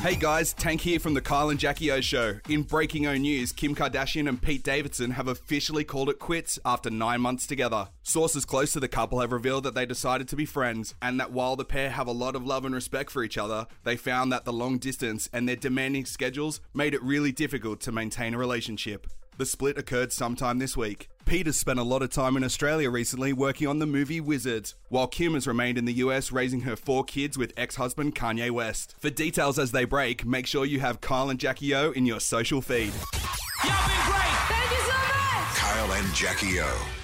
Hey guys, Tank here from the Kyle and Jackie O Show. In breaking O news, Kim Kardashian and Pete Davidson have officially called it quits after nine months together. Sources close to the couple have revealed that they decided to be friends, and that while the pair have a lot of love and respect for each other, they found that the long distance and their demanding schedules made it really difficult to maintain a relationship. The split occurred sometime this week. Pete has spent a lot of time in Australia recently working on the movie Wizards, while Kim has remained in the US raising her four kids with ex husband Kanye West. For details as they break, make sure you have Kyle and Jackie O in your social feed. Y'all been great. Thank you so much. Kyle and Jackie O.